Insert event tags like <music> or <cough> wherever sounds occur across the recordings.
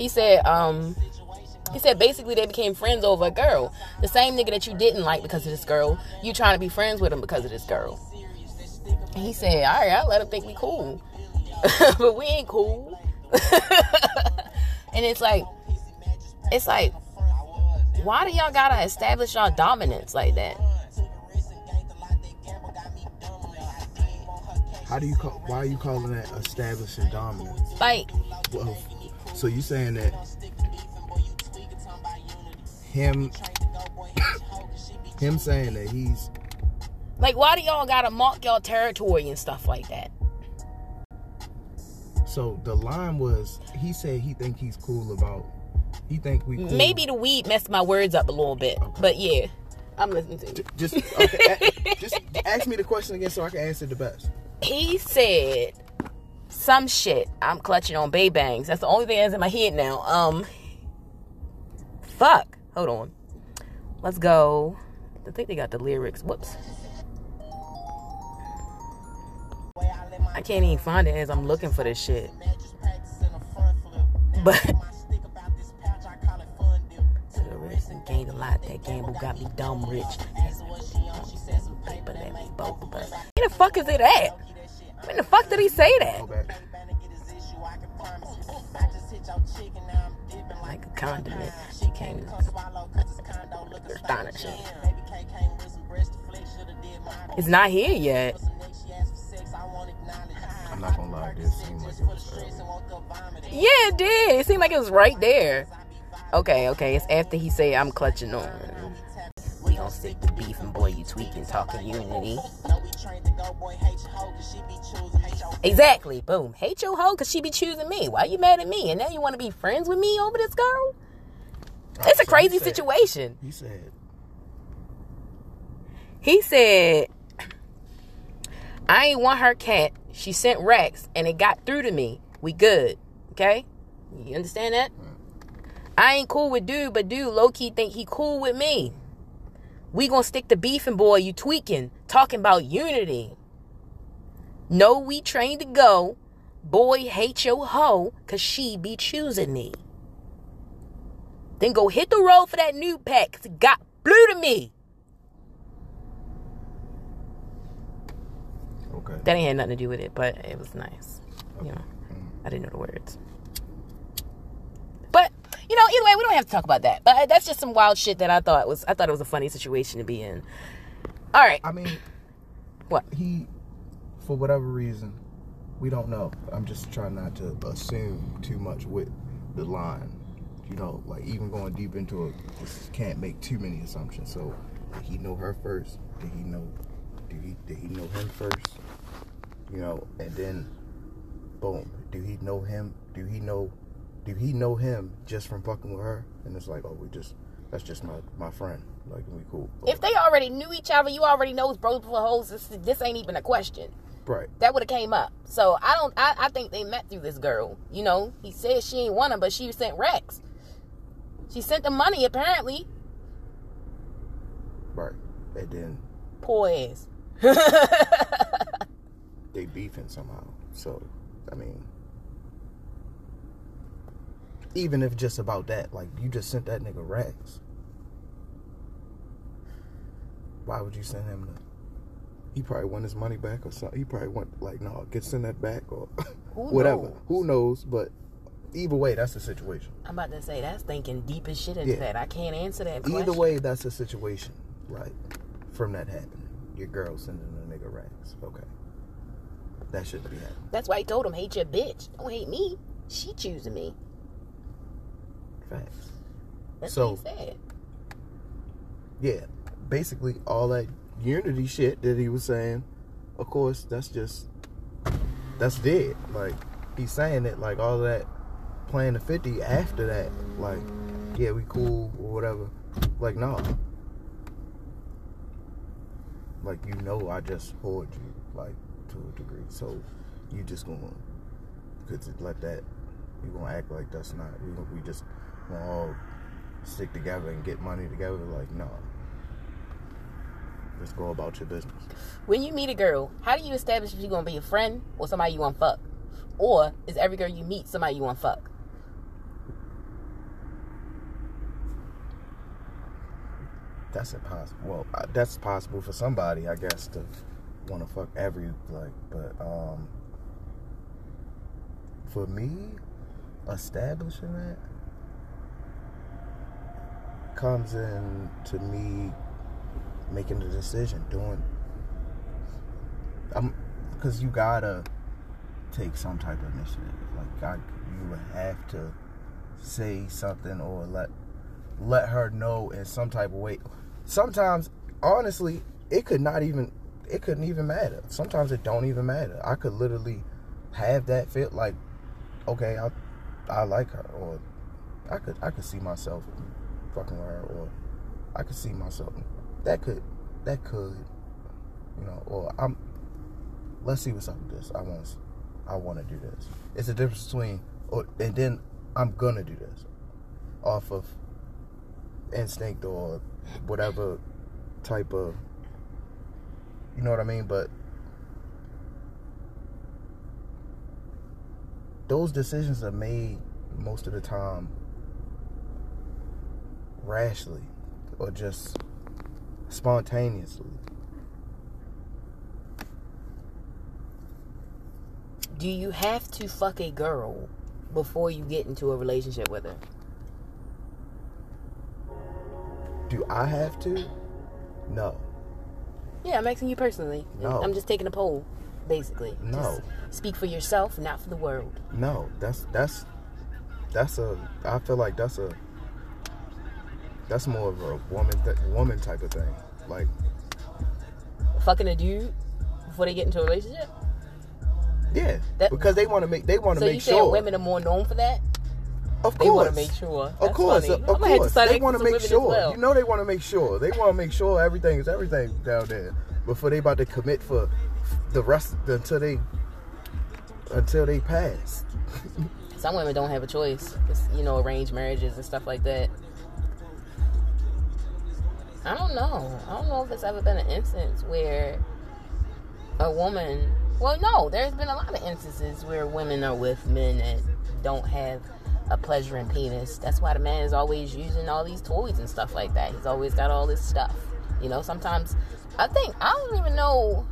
He said, um, he said basically they became friends over a girl. The same nigga that you didn't like because of this girl, you trying to be friends with him because of this girl. He said, all right, I'll let him think we cool. <laughs> but we ain't cool. <laughs> and it's like, it's like, why do y'all gotta establish y'all dominance like that? How do you call? Why are you calling that establishing dominance? Like, Well, so you saying that him, him saying that he's like, why do y'all gotta mark y'all territory and stuff like that? so the line was he said he think he's cool about he think we cool. Maybe the weed messed my words up a little bit, but yeah, I'm listening to you. just okay, a- <laughs> just ask me the question again so I can answer the best. He said some shit. I'm clutching on bay bangs. That's the only thing that's in my head now. Um, fuck. Hold on. Let's go. I think they got the lyrics. Whoops. I can't even find it as I'm looking for this shit. But <laughs> gained a lot. That gamble got me dumb rich. Where the fuck is it at? When the fuck did he say that? Like a condiment. She came astonishing. It's not here yet. I'm not gonna lie, this seemed like it was early. Yeah, it did. It seemed like it was right there. Okay, okay. It's after he said I'm clutching on. Gonna stick to beef and boy, you tweaking, talking unity. Exactly. Boom. Hate your hoe because she be choosing me. Why you mad at me? And now you want to be friends with me over this girl? It's a he crazy situation. He said, He said, I ain't want her cat. She sent racks and it got through to me. We good. Okay? You understand that? I ain't cool with dude, but dude low key think he cool with me. We gonna stick to beefing, boy. You tweaking, talking about unity. No, we trained to go. Boy, hate your hoe, cause she be choosing me. Then go hit the road for that new pack, cause it got blue to me. okay. That ain't had nothing to do with it, but it was nice. You know, I didn't know the words. But you know, either way, we don't have to talk about that. But uh, that's just some wild shit that I thought was. I thought it was a funny situation to be in. All right, I mean, what? he, for whatever reason, we don't know. I'm just trying not to assume too much with the line. You know, like even going deep into it, just can't make too many assumptions. So, did he know her first? Did he know? Did he did he know him first? You know, and then, boom. Do he know him? Do he know? Do he know him just from fucking with her? And it's like, oh, we just that's just my my friend. Like, we cool. If they already knew each other, you already know bros before hoes. This, this ain't even a question. right. That would have came up. So I don't. I, I think they met through this girl. You know, he said she ain't want him, but she sent racks. She sent the money apparently. Right. And then Poor ass. <laughs> they beefing somehow. So, I mean, even if just about that, like you just sent that nigga racks. Why would you send him the? He probably want his money back or something. He probably want like no, get send that back or <laughs> Who whatever. knows? Who knows? But either way, that's the situation. I'm about to say that's thinking deep as shit into Yeah. that. I can't answer that question. Either way, that's the situation, right? From that happening, your girl sending a nigga racks. Okay, that shouldn't be happening. That's why I told him, hate your bitch. Don't hate me. She choosing me. Facts. That's So- yeah, basically all that unity shit that he was saying, of course, that's just that's dead. Like he's saying it like all that playing the fifty after that, like, yeah, we cool or whatever. Like, no. Like you know I just hoard you, like, to a degree. So you just gonna could let that you gonna act like that's not we just gonna all stick together and get money together. Like, no. Just go about your business. When you meet a girl, how do you establish if she's gonna be a friend or somebody you wanna fuck? Or is every girl you meet somebody you wanna fuck? That's impossible. Well, uh, that's possible for somebody, I guess, to want to fuck every like. But um, for me, establishing that, comes in to me making the decision, doing. I'm, because you gotta take some type of initiative. Like God, you have to say something or let let her know in some type of way. Sometimes, honestly, it could not even it couldn't even matter. Sometimes it don't even matter. I could literally have that feel like, okay, I I like her, or I could I could see myself fucking her, or I could see myself that could that could you know, or I'm let's see what's up with this. I want I want to do this. It's a difference between or and then I'm gonna do this off of instinct or whatever type of you know what I mean? But those decisions are made most of the time rashly or just spontaneously. Do you have to fuck a girl before you get into a relationship with her? Do I have to? No. Yeah, I'm asking you personally. No. I'm just taking a poll, basically. No. Just speak for yourself, not for the world. No, that's that's that's a. I feel like that's a. That's more of a woman th- woman type of thing. Like Fucking a dude before they get into a relationship? yeah, That- because they want to make they want to So make sure. women are more known for that? of They course, want to make sure. Of course, funny. of I'm gonna have to course, they want to make sure. well. You know, they want to make sure. They want to make sure everything is everything down there before they about to commit for the rest until they until they pass. <laughs> Some women don't have a choice. It's, you know, arranged marriages and stuff like that. I don't know. I don't know if it's ever been an instance where a woman. Well, no, there's been a lot of instances where women are with men that don't have a pleasuring penis. That's why the man is always using all these toys and stuff like that. He's always got all this stuff. You know, sometimes I think I don't even know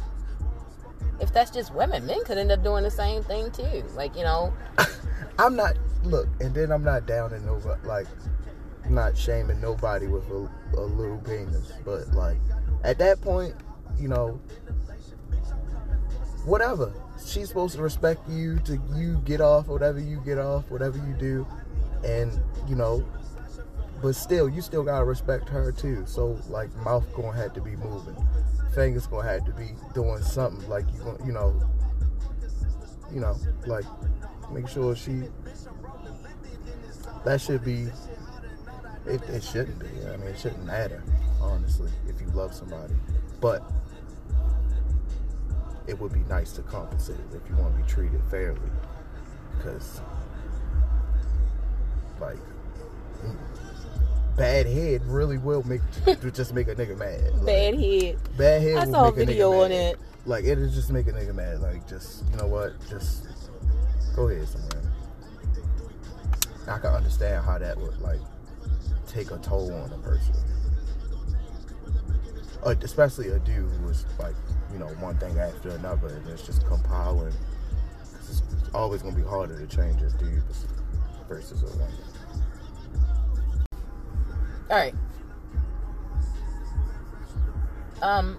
if that's just women. Men could end up doing the same thing too. Like, you know, <laughs> I'm not look, and then I'm not down in nobody like not shaming nobody with a, a little penis, but like at that point, you know, whatever. She's supposed to respect you to you get off whatever you get off, whatever you do, and you know, but still, you still gotta respect her too. So like, mouth gonna have to be moving, fingers gonna have to be doing something. Like you, you know, you know, like make sure she. That should be. It, it shouldn't be. I mean, it shouldn't matter, honestly, if you love somebody. But it would be nice to compensate if you want to be treated fairly. Because, like, bad head really will make <laughs> just make a nigga mad. Like, bad head. Bad head. I will saw a video nigga on mad. it. Like it'll just make a nigga mad. Like just you know what? Just go ahead somewhere. I can understand how that would like take a toll on a person, especially a dude who's like you know one thing after another, and it's just compiling. It's always gonna be harder to change a dude versus a woman. All right. Um,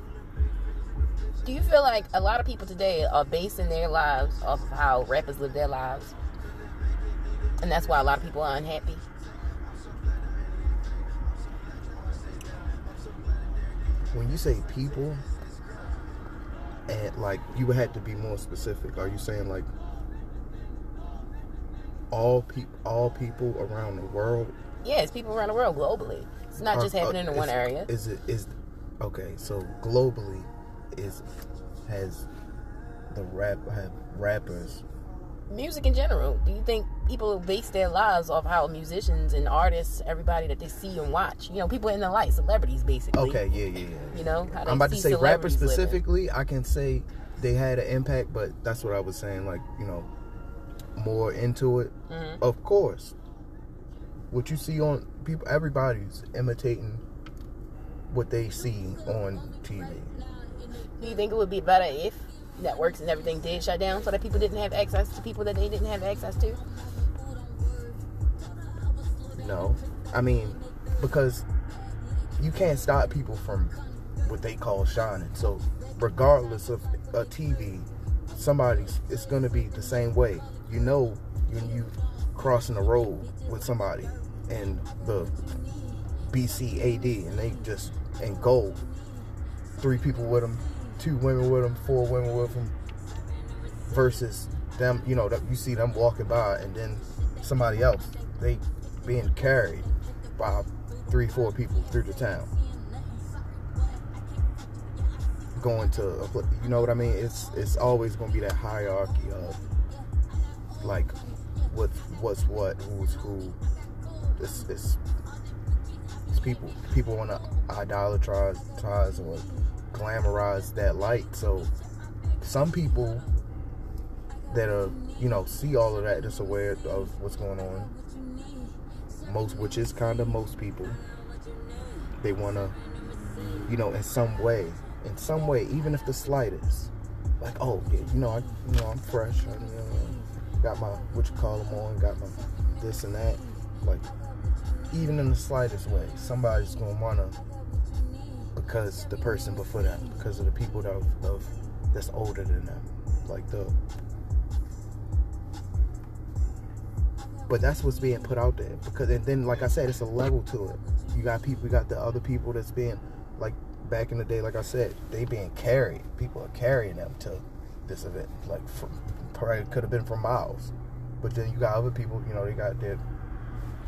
do you feel like a lot of people today are basing their lives off of how rappers live their lives, and that's why a lot of people are unhappy? When you say people, and like you had to be more specific. Are you saying like all people, all people around the world? Yeah, it's people around the world globally. It's not just Are- happening are- in one area. Is it is okay? So globally, is has the rap have rappers? Music in general. Do you think people base their lives off how musicians and artists, everybody that they see and watch, you know, people in the light, celebrities, basically. Okay, yeah, yeah, yeah. You know, I'm about to say rappers celebrities living. specifically. I can say they had an impact, but that's what I was saying. Like you know, more into it. Mhm. Of course, what you see on people, everybody's imitating what they see on TV. Do you think it would be better if networks and everything did shut down so that people didn't have access to people that they didn't have access to? No, I mean because you can't stop people from what they call shining. So regardless of a TV, somebody's it's gonna be the same way. You know when you crossing the road with somebody and the BCAD and they just in gold. Three people with them, two women with them, four women with them, versus them. You know that you see them walking by and then somebody else they being carried by three, four people through the town. Going to, you know what I mean? It's it's always going to be that hierarchy of like what's what's what, who's who. It's it's, it's people people want to idolatrize or glamorize that light. So some people that are you know see all of that, just aware of what's going on. Most, which is kind of most people, they want to, you know, in some way, in some way, even if the slightest, like, oh yeah, you know, I, you know, I'm fresh, I, you know, got my what you call them on, got my this and that, like, even in the slightest way, somebody's gonna wanna, because the person before them, because of the people that of that's older than them, like the but that's what's being put out there because and then like i said it's a level to it. You got people you got the other people that's being like back in the day like i said they being carried. People are carrying them to this event like from probably could have been from miles. But then you got other people you know they got that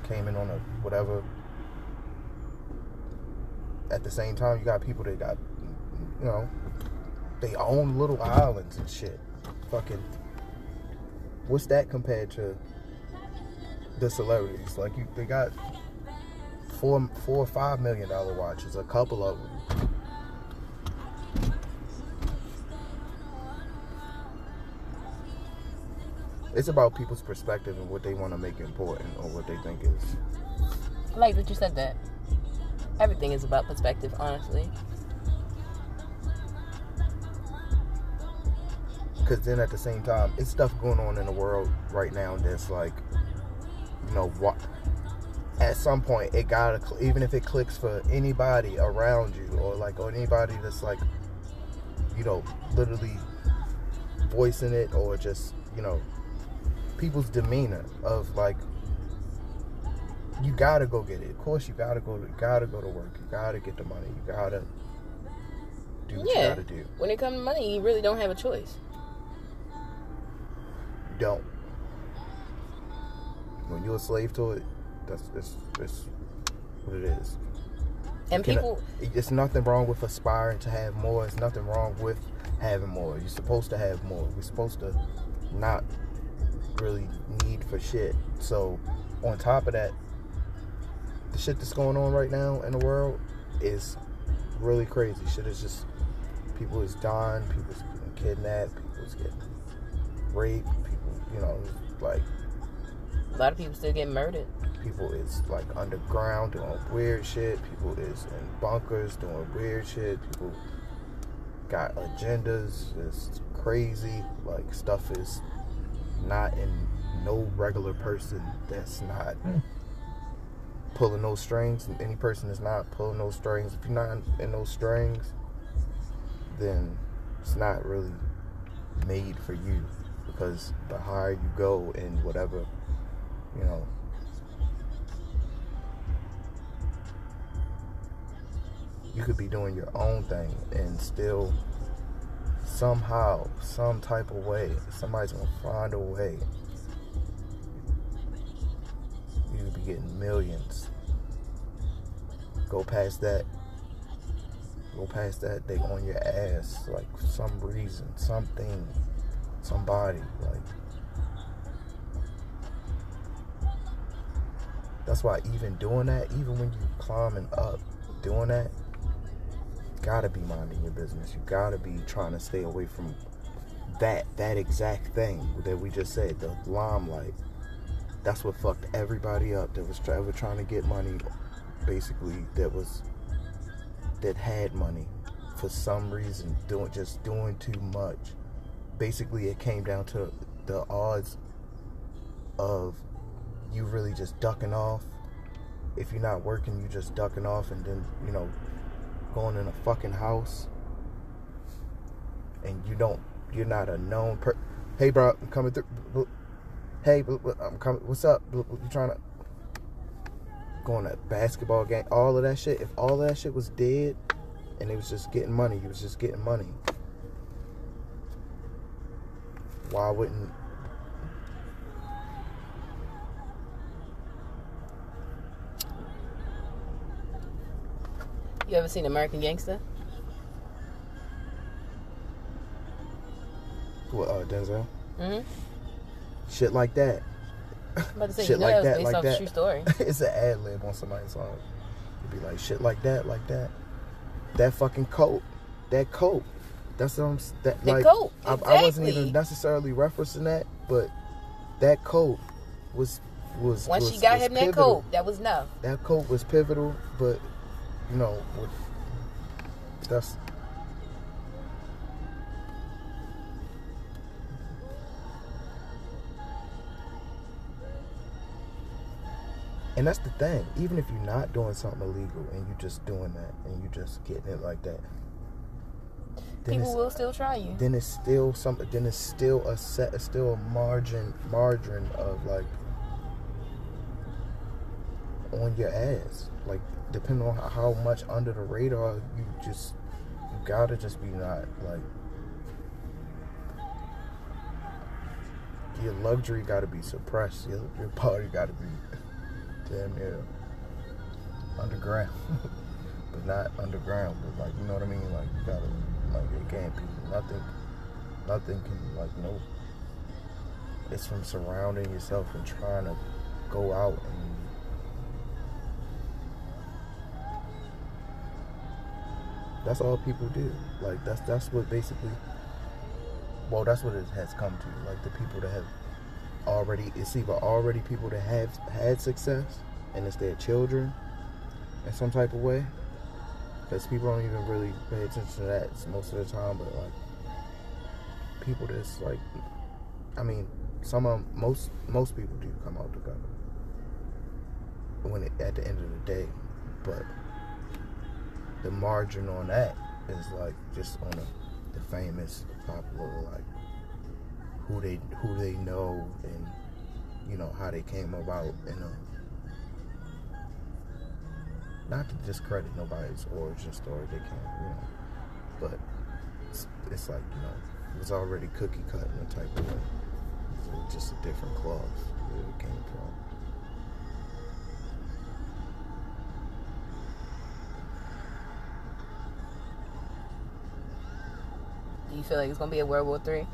came in on a whatever. At the same time you got people that got you know they own little islands and shit. Fucking what's that compared to the celebrities. Like you, they got four, four or five million dollar watches. A couple of them. It's about people's perspective and what they want to make important or what they think is. I like that you said that. Everything is about perspective, honestly. Because then at the same time, it's stuff going on in the world right now that's like you know what at some point it gotta even if it clicks for anybody around you or like or anybody that's like you know literally voicing it or just you know people's demeanor of like you gotta go get it. Of course you gotta go you gotta go to work. You gotta get the money. You gotta do what yeah. you gotta do. When it comes to money you really don't have a choice. Don't when you're a slave to it, that's it's, it's what it is. And people, it's nothing wrong with aspiring to have more. It's nothing wrong with having more. You're supposed to have more. We're supposed to not really need for shit. So, on top of that, the shit that's going on right now in the world is really crazy. Shit is just people is dying, people's getting kidnapped, people's getting raped, people, you know, like a lot of people still get murdered. People is like underground doing weird shit. People is in bunkers doing weird shit. People got agendas. It's crazy. Like stuff is not in no regular person that's not pulling those strings. Any person that's not pulling those strings, if you're not in those strings, then it's not really made for you because the higher you go in whatever you know. You could be doing your own thing and still somehow, some type of way, somebody's gonna find a way. You could be getting millions. Go past that. Go past that, they on your ass. Like some reason, something, somebody. Like That's why even doing that, even when you climbing up, doing that, gotta be minding your business. You gotta be trying to stay away from that that exact thing that we just said, the limelight. That's what fucked everybody up that was ever trying to get money. Basically, that was that had money for some reason doing just doing too much. Basically, it came down to the odds of you really just ducking off. If you're not working, you just ducking off and then, you know, going in a fucking house and you don't you're not a known per hey bro i'm coming through hey i'm coming what's up you trying to going to a basketball game all of that shit if all of that shit was dead and it was just getting money he was just getting money why wouldn't You ever seen American Gangster? What, uh, Denzel? Mm-hmm. Shit like that. I'm about to say, shit you know like that like that. true story. <laughs> it's an ad lib on somebody's song. It'd be like shit like that, like that. That fucking coat, that coat. That's what I'm. That The like coat, I, I wasn't even necessarily referencing that, but that coat was was. Once was, she got him that coat, that was enough. That coat was pivotal, but you know, with, that's And that's the thing. Even if you're not doing something illegal and you're just doing that and you're just getting it like that, People will still try you. then it's still something. Then it's still a set. It's still a margin margin of like on your ass. Like depending on how, much under the radar you just you gotta just be not like your luxury gotta be suppressed. Your your body gotta be damn near underground. <laughs> but not underground, but like you know what I mean? Like you gotta like it can't be nothing nothing can like no it's from surrounding yourself and trying to go out and that's all people do. Like that's that's what basically well that's what it has come to. Like the people that have already it's either already people that have had success and it's their children in some type of way. Because people don't even really pay attention to that most of the time, but like people that's like I mean, some of most most people do come out together when it, at the end of the day, but the margin on that is like just on the, famous popular like who they who they know and you know how they came about and um, not to discredit nobody's origin story they can't you know but it's, it's like you know it was already cookie cut in a type of way just a different cloth where it came from Do you feel like it's gonna be a World War Three?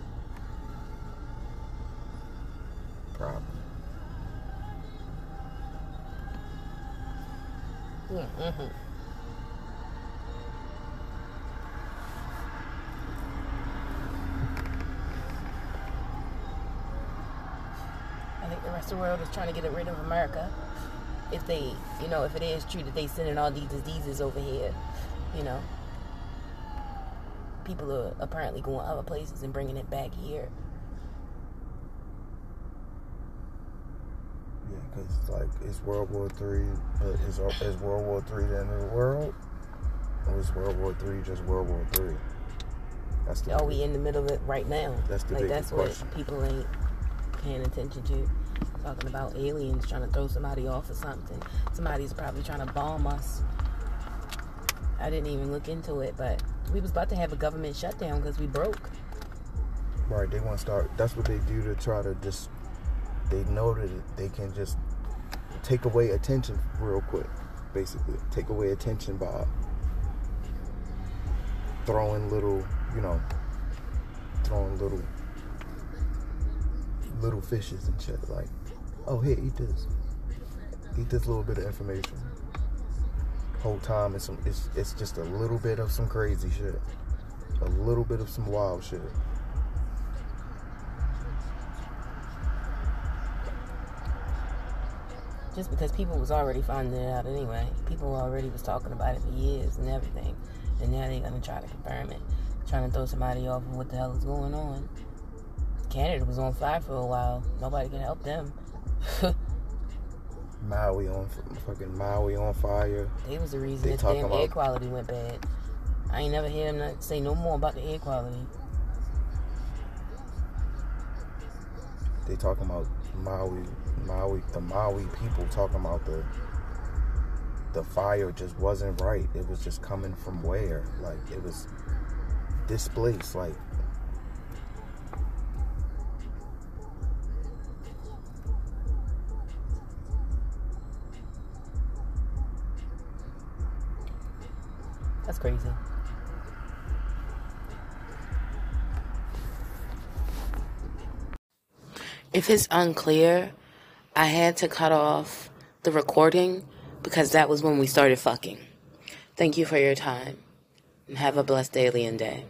probably Mm-hmm. I think the rest of the world is trying to get rid of America. If they, you know, if it is true that they sending all these diseases over here, you know, people are apparently going other places and bringing it back here. Yeah, because like it's World War Three, uh, but is is World War Three the end of the world, or is World War Three just World War Three? That's the Are we in the middle of it right now? That's the like that's what question. people ain't paying attention to. Talking about aliens trying to throw somebody off or something. Somebody's probably trying to bomb us. I didn't even look into it, but we was about to have a government shutdown because we broke. right. They want to start. That's what they do to try to just. They know that they can just take away attention real quick. Basically, take away attention by throwing little, you know, throwing little little fishes and shit. Like, oh, here, eat this. Eat this little bit of information. Whole time, it's some, it's it's just a little bit of some crazy shit, a little bit of some wild shit. Just because people was already finding it out anyway. People already was talking about it for years and everything. And now they're gonna try to confirm it. Trying to throw somebody off of what the hell is going on. Canada was on fire for a while. Nobody could help them. <laughs> Maui on fucking Maui on fire. They was the reason that damn air quality went bad. I ain't never hear them say no more about the air quality. They talking about Maui, Maui, the Maui people talking about the the fire just wasn't right. It was just coming from where? Like it was displaced. Like that's crazy. If it's unclear, I had to cut off the recording because that was when we started fucking. Thank you for your time and have a blessed alien day.